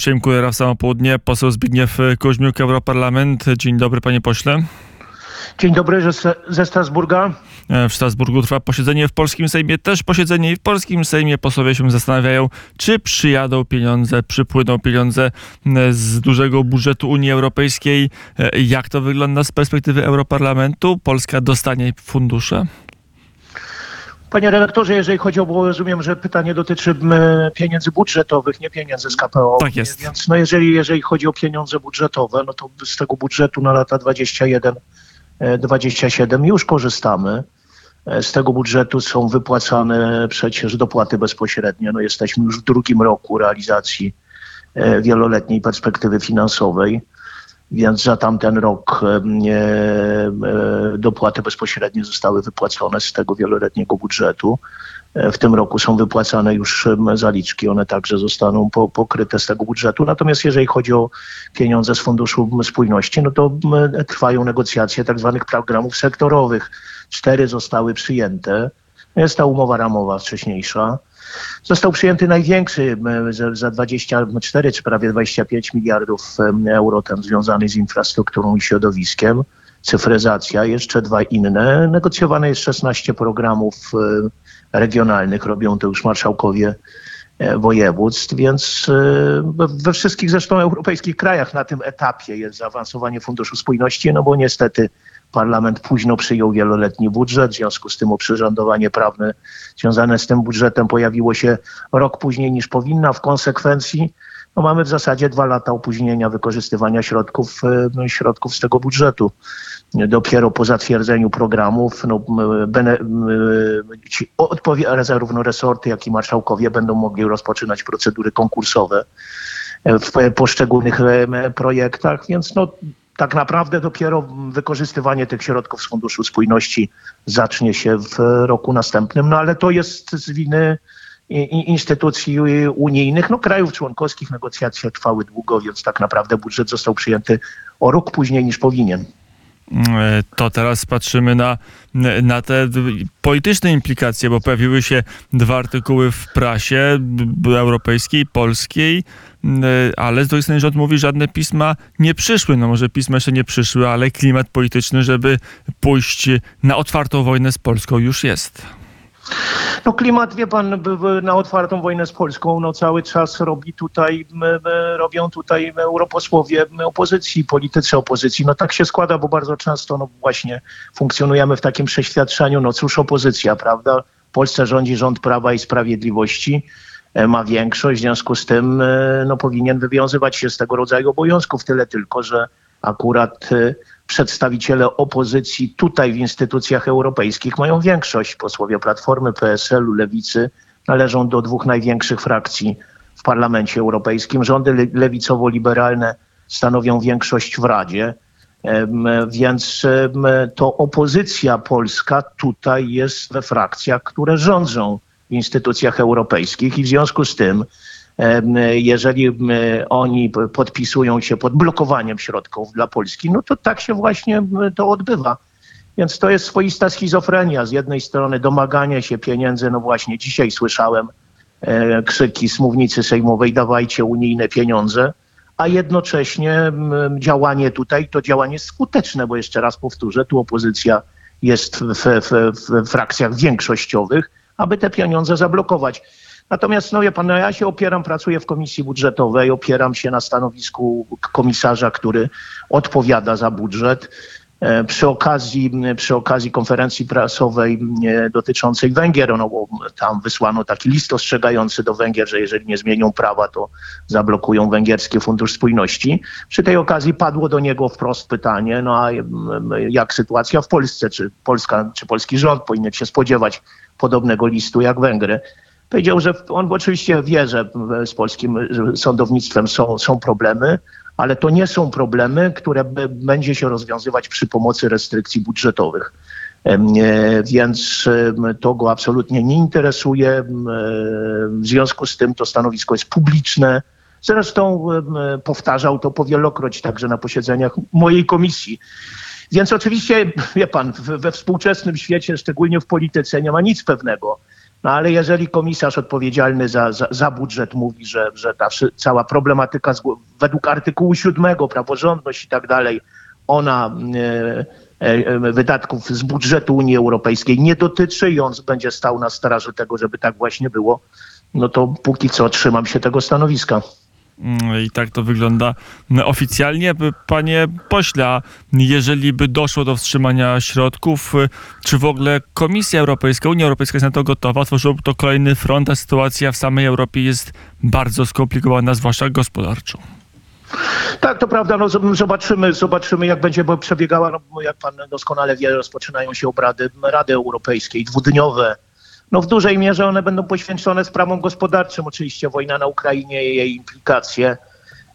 Dziękuję w samo południe. Poseł Zbigniew Koźmiuk, Europarlament. Dzień dobry, panie pośle. Dzień dobry ze Strasburga. E, w Strasburgu trwa posiedzenie w polskim Sejmie, też posiedzenie i w polskim Sejmie posłowie się zastanawiają, czy przyjadą pieniądze, przypłyną pieniądze z dużego budżetu Unii Europejskiej. E, jak to wygląda z perspektywy Europarlamentu? Polska dostanie fundusze? Panie redaktorze, jeżeli chodzi o, bo rozumiem, że pytanie dotyczy pieniędzy budżetowych, nie pieniędzy z KPO. Tak jest. Więc no jeżeli, jeżeli chodzi o pieniądze budżetowe, no to z tego budżetu na lata 21 27 już korzystamy. E, z tego budżetu są wypłacane przecież dopłaty bezpośrednie. No jesteśmy już w drugim roku realizacji e, wieloletniej perspektywy finansowej, więc za tamten rok e, dopłaty bezpośrednie zostały wypłacone z tego wieloletniego budżetu. W tym roku są wypłacane już zaliczki, one także zostaną pokryte z tego budżetu. Natomiast jeżeli chodzi o pieniądze z Funduszu Spójności, no to trwają negocjacje tak zwanych programów sektorowych. Cztery zostały przyjęte. Jest ta umowa ramowa wcześniejsza. Został przyjęty największy za 24 czy prawie 25 miliardów euro, ten związany z infrastrukturą i środowiskiem. Cyfryzacja, jeszcze dwa inne. Negocjowane jest 16 programów regionalnych, robią to już marszałkowie województw, więc e, we wszystkich zresztą europejskich krajach na tym etapie jest zaawansowanie Funduszu Spójności, no bo niestety parlament późno przyjął wieloletni budżet, w związku z tym oprzyrządowanie prawne związane z tym budżetem pojawiło się rok później niż powinna. W konsekwencji no mamy w zasadzie dwa lata opóźnienia wykorzystywania środków, e, środków z tego budżetu dopiero po zatwierdzeniu programów no, bene, ci zarówno resorty, jak i marszałkowie będą mogli rozpoczynać procedury konkursowe w poszczególnych projektach, więc no, tak naprawdę dopiero wykorzystywanie tych środków z Funduszu Spójności zacznie się w roku następnym, no ale to jest z winy instytucji unijnych, no krajów członkowskich negocjacje trwały długo, więc tak naprawdę budżet został przyjęty o rok później niż powinien. E, to teraz patrzymy na, na te polityczne implikacje, bo pojawiły się dwa artykuły w prasie europejskiej, polskiej, e, ale z drugiej strony rząd mówi, że żadne pisma nie przyszły. No może pisma jeszcze nie przyszły, ale klimat polityczny, żeby pójść na otwartą wojnę z Polską już jest. No klimat, wie pan, na otwartą wojnę z Polską no cały czas robi tutaj, robią tutaj europosłowie opozycji, politycy opozycji. No tak się składa, bo bardzo często no właśnie funkcjonujemy w takim przeświadczeniu, no cóż opozycja, prawda? W Polsce rządzi rząd Prawa i Sprawiedliwości, e, ma większość, w związku z tym e, no, powinien wywiązywać się z tego rodzaju obowiązków. Tyle tylko, że akurat e, przedstawiciele opozycji tutaj w instytucjach europejskich mają większość. Posłowie Platformy, PSL-u, Lewicy należą do dwóch największych frakcji w Parlamencie Europejskim. Rządy lewicowo-liberalne stanowią większość w Radzie. Więc to opozycja polska tutaj jest we frakcjach, które rządzą w instytucjach europejskich i w związku z tym jeżeli oni podpisują się pod blokowaniem środków dla Polski, no to tak się właśnie to odbywa. Więc to jest swoista schizofrenia. Z jednej strony domaganie się pieniędzy, no właśnie dzisiaj słyszałem e, krzyki z mównicy sejmowej, dawajcie unijne pieniądze, a jednocześnie działanie tutaj to działanie skuteczne, bo jeszcze raz powtórzę, tu opozycja jest w, w, w frakcjach większościowych, aby te pieniądze zablokować. Natomiast, no wie pan, no ja się opieram, pracuję w komisji budżetowej, opieram się na stanowisku komisarza, który odpowiada za budżet. E, przy okazji, przy okazji konferencji prasowej e, dotyczącej Węgier, no bo tam wysłano taki list ostrzegający do Węgier, że jeżeli nie zmienią prawa, to zablokują węgierski fundusz spójności. Przy tej okazji padło do niego wprost pytanie, no a jak sytuacja w Polsce, czy Polska, czy polski rząd powinien się spodziewać podobnego listu jak Węgry. Powiedział, że on oczywiście wie, że z polskim sądownictwem są, są problemy, ale to nie są problemy, które będzie się rozwiązywać przy pomocy restrykcji budżetowych. E, więc to go absolutnie nie interesuje. W związku z tym to stanowisko jest publiczne. Zresztą powtarzał to powielokroć także na posiedzeniach mojej komisji. Więc oczywiście, wie pan, we współczesnym świecie, szczególnie w polityce, nie ma nic pewnego No ale jeżeli komisarz odpowiedzialny za, za, za budżet mówi, że, że ta cała problematyka z, według artykułu 7, praworządność i tak dalej, ona e, e, wydatków z budżetu Unii Europejskiej nie dotyczy i on będzie stał na straży tego, żeby tak właśnie było, no to póki co trzymam się tego stanowiska. I tak to wygląda oficjalnie. Panie pośle, jeżeli by doszło do wstrzymania środków, y, czy w ogóle Komisja Europejska, Unia Europejska jest na to gotowa? Tworzyłoby to kolejny front, a sytuacja w samej Europie jest bardzo skomplikowana, zwłaszcza gospodarczo. Tak, to prawda. No, zobaczymy, zobaczymy, jak będzie przebiegała. No, jak pan doskonale wie, rozpoczynają się obrady Rady Europejskiej, dwudniowe. No, w dużej mierze one będą poświęcone sprawom gospodarczym. Oczywiście wojna na Ukrainie i jej implikacje,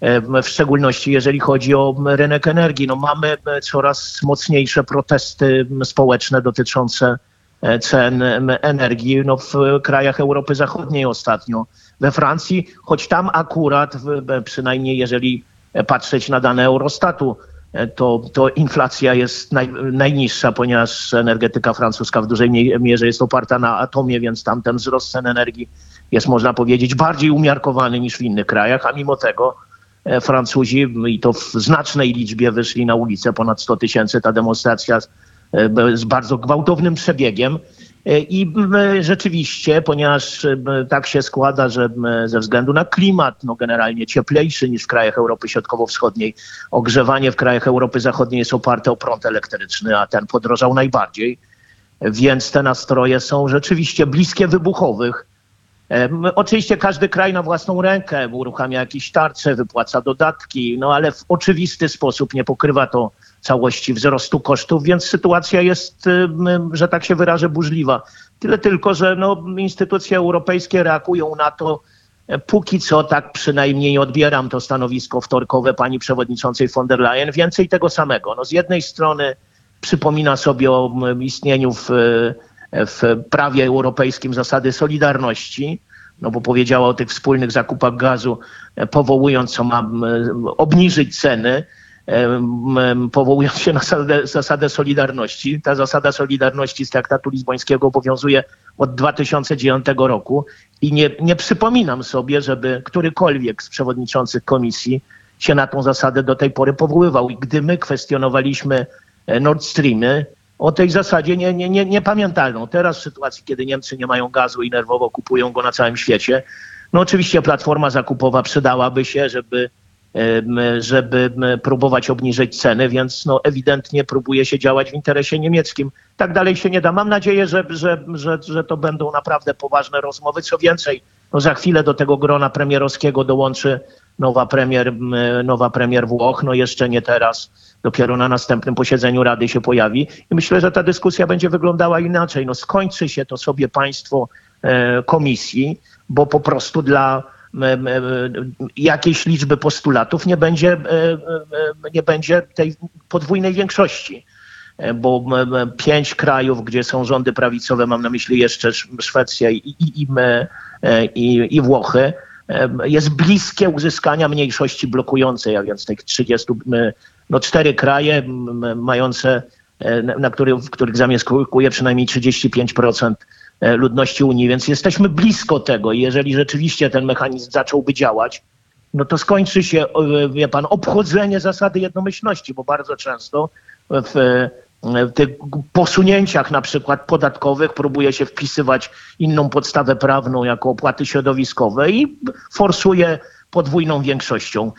e, w szczególności jeżeli chodzi o rynek energii. No, mamy e, coraz mocniejsze protesty społeczne dotyczące e, cen energii no, w krajach Europy Zachodniej ostatnio. We Francji, choć tam akurat, przynajmniej jeżeli patrzeć na dane Eurostatu, e, to, to inflacja jest naj, najniższa, ponieważ energetyka francuska w dużej mie- mierze jest oparta na atomie, więc tam ten wzrost cen energii jest, można powiedzieć, bardziej umiarkowany niż w innych krajach, a mimo tego e, Francuzi, i to w znacznej liczbie, wyszli na ulicę, ponad 100 tysięcy, ta demonstracja z, e, z bardzo gwałtownym przebiegiem. E, I rzeczywiście, ponieważ tak się składa, że ze względu na klimat, no generalnie cieplejszy niż w krajach Europy Środkowo-Wschodniej, ogrzewanie w krajach Europy Zachodniej jest oparte o prąd elektryczny, a ten podrożał najbardziej. Więc te nastroje są rzeczywiście bliskie wybuchowych. Em, Oczywiście każdy kraj na własną rękę uruchamia jakieś tarcze, wypłaca dodatki, no ale w oczywisty sposób nie pokrywa to całości wzrostu kosztów, więc sytuacja jest, em, że tak się wyrażę, burzliwa. Tyle tylko, że no, instytucje europejskie reagują na to, e, póki co, tak przynajmniej odbieram to stanowisko wtorkowe pani przewodniczącej von der Leyen, więcej tego samego. No, z jednej strony przypomina sobie o istnieniu w, e, w prawie europejskim zasady solidarności, no bo powiedziała o tych wspólnych zakupach gazu, e, powołując, co ma obniżyć ceny, powołując się na zasadę, zasadę solidarności. Ta zasada solidarności z traktatu lizbońskiego obowiązuje od 2009 roku i nie, nie przypominam sobie, żeby którykolwiek z przewodniczących komisji się na tą zasadę do tej pory powoływał. I gdy my kwestionowaliśmy e, Nord Streamy, o tej zasadzie nie, nie, nie, nie. Teraz w sytuacji, kiedy Niemcy nie mają gazu i nerwowo kupują go na całym świecie, no oczywiście platforma zakupowa przydałaby się, żeby, żeby próbować obniżyć ceny, więc no ewidentnie próbuje się działać w interesie niemieckim. Tak dalej się nie da. Mam nadzieję, że, że, że, że to będą naprawdę poważne rozmowy. Co więcej, no za chwilę do tego grona premierowskiego dołączy nowa premier, nowa premier Włoch, no jeszcze nie teraz, dopiero na następnym posiedzeniu Rady się pojawi. I myślę, że ta dyskusja będzie wyglądała inaczej. No skończy się to sobie państwo e, komisji, bo po prostu dla jakiejś liczby postulatów nie będzie, nie będzie tej podwójnej większości. E, Bo pięć krajów, gdzie są rządy prawicowe, mam na myśli jeszcze Sz- Szwecję i, i, i, e, i, i Włochy, jest bliskie uzyskania mniejszości blokującej, a więc tych 30, m, no cztery kraje mające, e, na, których, w których zamieszkuje przynajmniej 35% e, ludności Unii, więc jesteśmy blisko tego jeżeli rzeczywiście ten mechanizm zacząłby działać, no to skończy się, e, wie pan, obchodzenie zasady jednomyślności, bo bardzo często w, w tych posunięciach na przykład podatkowych próbuje się wpisywać inną podstawę prawną jako opłaty środowiskowe i forsuje podwójną większością.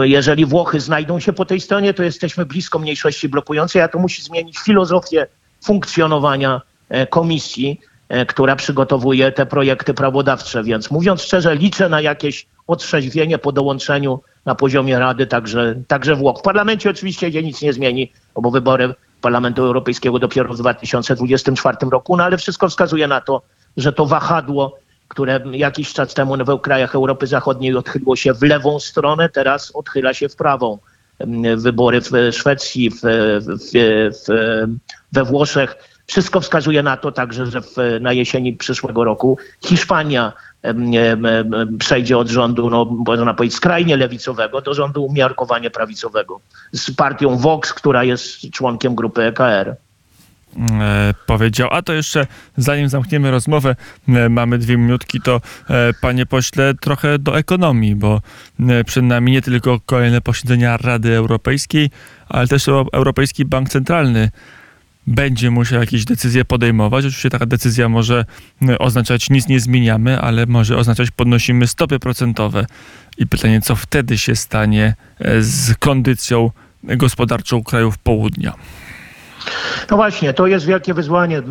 Jeżeli Włochy znajdą się po tej stronie, to jesteśmy blisko mniejszości blokującej, a to musi zmienić filozofię funkcjonowania e, komisji, e, która przygotowuje te projekty prawodawcze. Więc mówiąc szczerze, liczę na jakieś otrzeźwienie po dołączeniu na poziomie Rady, także, także Włoch. W parlamencie oczywiście się nic nie zmieni, bo wybory Parlamentu Europejskiego dopiero w 2024 roku, no ale wszystko wskazuje na to, że to wahadło, które jakiś czas temu w krajach Europy Zachodniej odchyliło się w lewą stronę, teraz odchyla się w prawą. Wybory w Szwecji, w, w, w, we Włoszech. Wszystko wskazuje na to także, że w, na jesieni przyszłego roku Hiszpania przejdzie od rządu, no, można powiedzieć, skrajnie lewicowego do rządu umiarkowanie prawicowego z partią Vox, która jest członkiem grupy EKR. e, powiedział. A to jeszcze, zanim zamkniemy rozmowę, e, mamy dwie minutki, to e, panie pośle, trochę do ekonomii, bo przed nami nie tylko kolejne posiedzenia Rady Europejskiej, ale też Euro- Europejski Bank Centralny będzie musiał jakieś decyzje podejmować. Oczywiście taka decyzja może e, oznaczać nic nie zmieniamy, ale może oznaczać podnosimy stopy procentowe. I pytanie, co wtedy się stanie e, z kondycją gospodarczą krajów południa. No właśnie, to jest wielkie wyzwanie.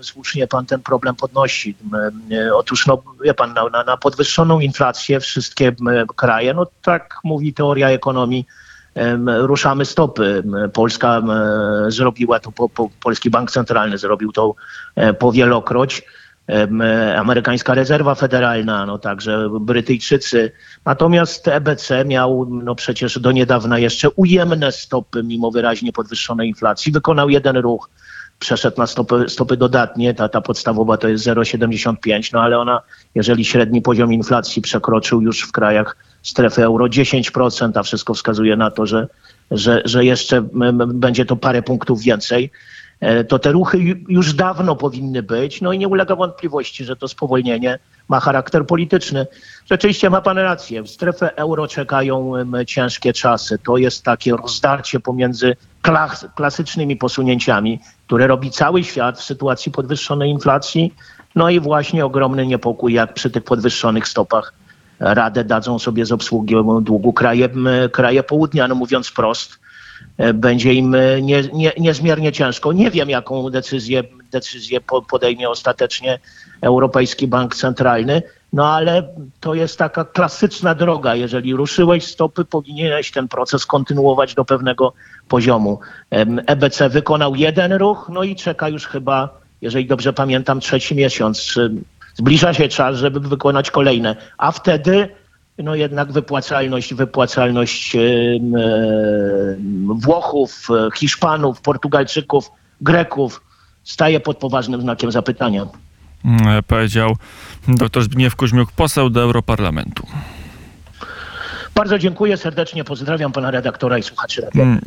Słusznie pan ten problem podnosi. M, Otóż, no, wie pan, na, na- podwyższoną inflację wszystkie kraje, no tak mówi teoria ekonomii, ruszamy stopy. Polska zrobiła to, po, po, Polski Bank Centralny zrobił to e, powielokroć. Amerykańska Rezerwa Federalna, no także Brytyjczycy. Natomiast EBC miał no przecież do niedawna jeszcze ujemne stopy, mimo wyraźnie podwyższonej inflacji. Wykonał jeden ruch, przeszedł na stopy, stopy dodatnie, ta, ta podstawowa to jest 0,75, no ale ona, jeżeli średni poziom inflacji przekroczył już w krajach strefy euro 10%, a wszystko wskazuje na to, że, że, że jeszcze będzie to parę punktów więcej, e, to te ruchy ju- już dawno powinny być. No i nie ulega wątpliwości, że to spowolnienie ma charakter polityczny. Rzeczywiście ma pan rację. W strefę euro czekają ciężkie czasy. To jest takie rozdarcie pomiędzy klas, klasycznymi posunięciami, które robi cały świat w sytuacji podwyższonej inflacji. No i właśnie ogromny niepokój, jak przy tych podwyższonych stopach radę dadzą sobie z obsługą długu kraje, kraje południa. No mówiąc prost, e, będzie im e, nie, nie, niezmiernie ciężko. Nie wiem, jaką decyzję, decyzję po- podejmie ostatecznie Europejski Bank Centralny, no ale to jest taka klasyczna droga. Jeżeli ruszyłeś stopy, powinieneś ten proces kontynuować do pewnego poziomu. EBC wykonał jeden ruch, no i czeka już chyba, jeżeli dobrze pamiętam, trzeci miesiąc. Zbliża się czas, żeby wykonać kolejne, a wtedy no jednak wypłacalność, wypłacalność Włochów, Hiszpanów, Portugalczyków, Greków staje pod poważnym znakiem zapytania. Mm, Powiedział dr Zbigniew Kuźmiuk, poseł do Europarlamentu. Bardzo dziękuję serdecznie, pozdrawiam pana redaktora i słuchaczy radia. Mm,